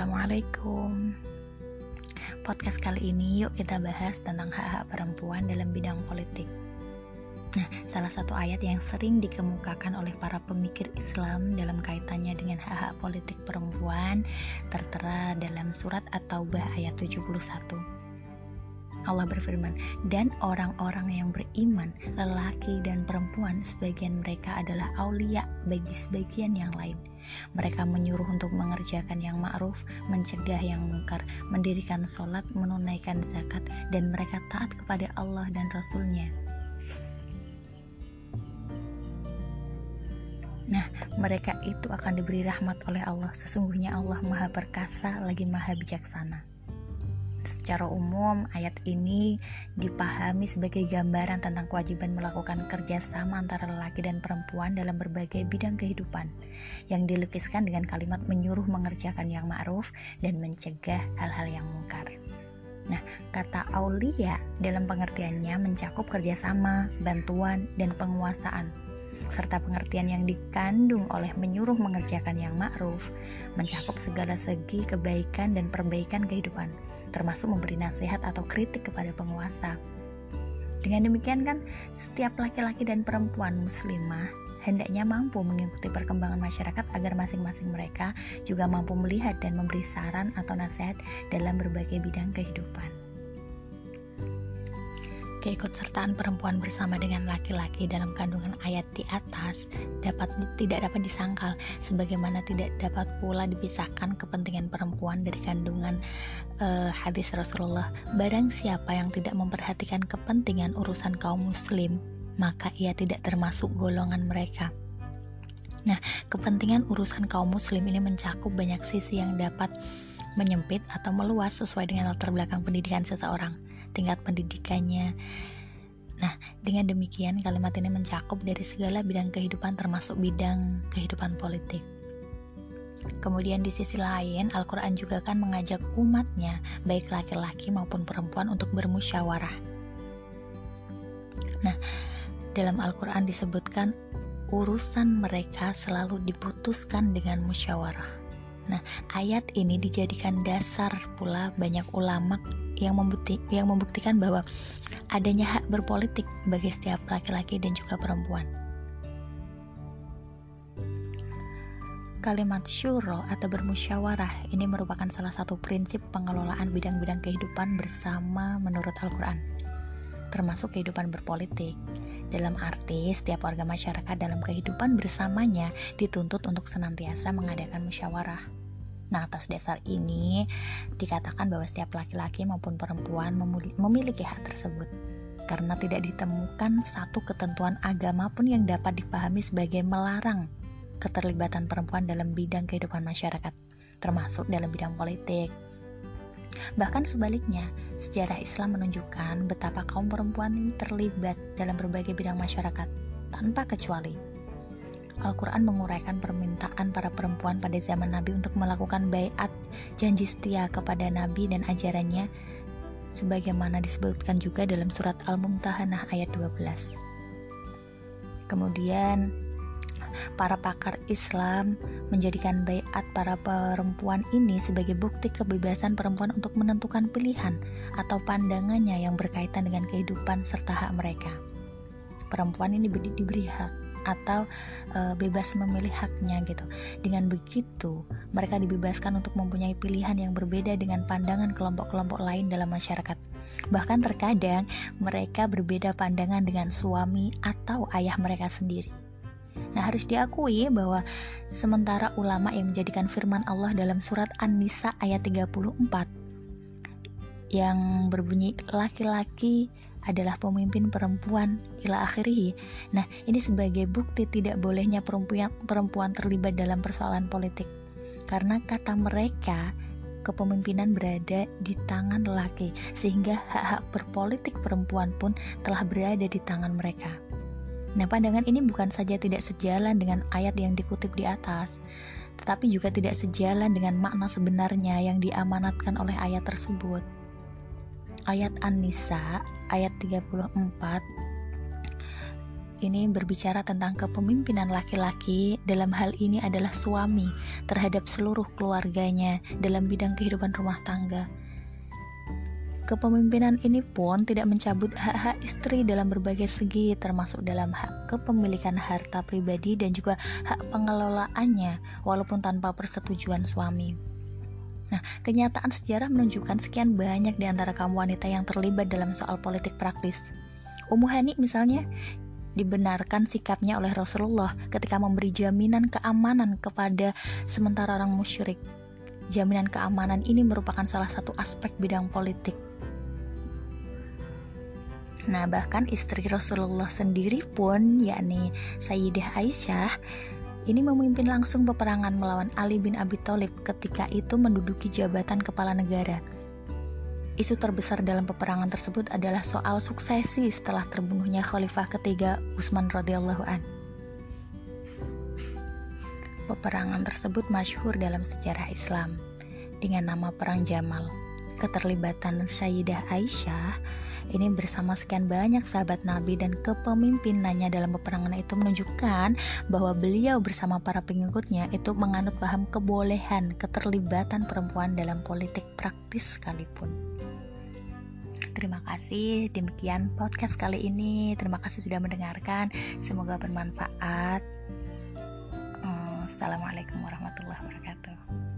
Assalamualaikum. Podcast kali ini yuk kita bahas tentang hak-hak perempuan dalam bidang politik. Nah, salah satu ayat yang sering dikemukakan oleh para pemikir Islam dalam kaitannya dengan hak-hak politik perempuan tertera dalam surat At-Taubah ayat 71 Allah berfirman, dan orang-orang yang beriman, lelaki dan perempuan, sebagian mereka adalah aulia bagi sebagian yang lain. Mereka menyuruh untuk mengerjakan yang ma'ruf, mencegah yang mungkar, mendirikan sholat, menunaikan zakat, dan mereka taat kepada Allah dan Rasulnya. Nah, mereka itu akan diberi rahmat oleh Allah. Sesungguhnya Allah Maha Perkasa lagi Maha Bijaksana. Secara umum, ayat ini dipahami sebagai gambaran tentang kewajiban melakukan kerjasama antara lelaki dan perempuan dalam berbagai bidang kehidupan, yang dilukiskan dengan kalimat menyuruh mengerjakan yang ma'ruf dan mencegah hal-hal yang mungkar. Nah, kata aulia dalam pengertiannya mencakup kerjasama, bantuan, dan penguasaan, serta pengertian yang dikandung oleh menyuruh mengerjakan yang ma'ruf, mencakup segala segi kebaikan dan perbaikan kehidupan termasuk memberi nasihat atau kritik kepada penguasa. Dengan demikian kan setiap laki-laki dan perempuan muslimah hendaknya mampu mengikuti perkembangan masyarakat agar masing-masing mereka juga mampu melihat dan memberi saran atau nasihat dalam berbagai bidang kehidupan. Keikutsertaan perempuan bersama dengan laki-laki dalam kandungan ayat di atas dapat tidak dapat disangkal sebagaimana tidak dapat pula dipisahkan kepentingan perempuan dari kandungan uh, hadis Rasulullah. Barang siapa yang tidak memperhatikan kepentingan urusan kaum muslim maka ia tidak termasuk golongan mereka. Nah, kepentingan urusan kaum muslim ini mencakup banyak sisi yang dapat menyempit atau meluas sesuai dengan latar belakang pendidikan seseorang tingkat pendidikannya. Nah, dengan demikian kalimat ini mencakup dari segala bidang kehidupan termasuk bidang kehidupan politik. Kemudian di sisi lain, Al-Quran juga akan mengajak umatnya, baik laki-laki maupun perempuan untuk bermusyawarah. Nah, dalam Al-Quran disebutkan urusan mereka selalu diputuskan dengan musyawarah. Nah, ayat ini dijadikan dasar pula banyak ulama yang, membukti, yang membuktikan bahwa adanya hak berpolitik bagi setiap laki-laki dan juga perempuan. Kalimat syuro atau bermusyawarah ini merupakan salah satu prinsip pengelolaan bidang-bidang kehidupan bersama menurut Al-Quran, termasuk kehidupan berpolitik. Dalam arti, setiap warga masyarakat dalam kehidupan bersamanya dituntut untuk senantiasa mengadakan musyawarah Nah, atas dasar ini dikatakan bahwa setiap laki-laki maupun perempuan memiliki hak tersebut karena tidak ditemukan satu ketentuan agama pun yang dapat dipahami sebagai melarang keterlibatan perempuan dalam bidang kehidupan masyarakat, termasuk dalam bidang politik. Bahkan sebaliknya, sejarah Islam menunjukkan betapa kaum perempuan ini terlibat dalam berbagai bidang masyarakat tanpa kecuali Al-Quran menguraikan permintaan para perempuan pada zaman Nabi untuk melakukan bayat janji setia kepada Nabi dan ajarannya sebagaimana disebutkan juga dalam surat Al-Mumtahanah ayat 12. Kemudian para pakar Islam menjadikan bayat para perempuan ini sebagai bukti kebebasan perempuan untuk menentukan pilihan atau pandangannya yang berkaitan dengan kehidupan serta hak mereka. Perempuan ini diberi hak atau e, bebas memilih haknya gitu. Dengan begitu, mereka dibebaskan untuk mempunyai pilihan yang berbeda dengan pandangan kelompok-kelompok lain dalam masyarakat. Bahkan terkadang mereka berbeda pandangan dengan suami atau ayah mereka sendiri. Nah, harus diakui bahwa sementara ulama yang menjadikan firman Allah dalam surat An-Nisa ayat 34 yang berbunyi laki-laki adalah pemimpin perempuan ila akhirih. Nah, ini sebagai bukti tidak bolehnya perempuan perempuan terlibat dalam persoalan politik. Karena kata mereka kepemimpinan berada di tangan lelaki sehingga hak-hak berpolitik perempuan pun telah berada di tangan mereka. Nah, pandangan ini bukan saja tidak sejalan dengan ayat yang dikutip di atas, tetapi juga tidak sejalan dengan makna sebenarnya yang diamanatkan oleh ayat tersebut ayat An-Nisa ayat 34 ini berbicara tentang kepemimpinan laki-laki dalam hal ini adalah suami terhadap seluruh keluarganya dalam bidang kehidupan rumah tangga. Kepemimpinan ini pun tidak mencabut hak-hak istri dalam berbagai segi, termasuk dalam hak kepemilikan harta pribadi dan juga hak pengelolaannya, walaupun tanpa persetujuan suami. Nah, kenyataan sejarah menunjukkan sekian banyak di antara kaum wanita yang terlibat dalam soal politik praktis. Ummu Hani misalnya dibenarkan sikapnya oleh Rasulullah ketika memberi jaminan keamanan kepada sementara orang musyrik. Jaminan keamanan ini merupakan salah satu aspek bidang politik Nah, bahkan istri Rasulullah sendiri pun, yakni Sayyidah Aisyah, ini memimpin langsung peperangan melawan Ali bin Abi Thalib ketika itu menduduki jabatan kepala negara. Isu terbesar dalam peperangan tersebut adalah soal suksesi setelah terbunuhnya khalifah ketiga Utsman radhiyallahu an. Peperangan tersebut masyhur dalam sejarah Islam dengan nama Perang Jamal. Keterlibatan Sayyidah Aisyah ini bersama sekian banyak sahabat Nabi dan kepemimpinannya dalam peperangan itu menunjukkan bahwa beliau bersama para pengikutnya itu menganut paham kebolehan keterlibatan perempuan dalam politik praktis sekalipun. Terima kasih, demikian podcast kali ini. Terima kasih sudah mendengarkan. Semoga bermanfaat. Assalamualaikum warahmatullahi wabarakatuh.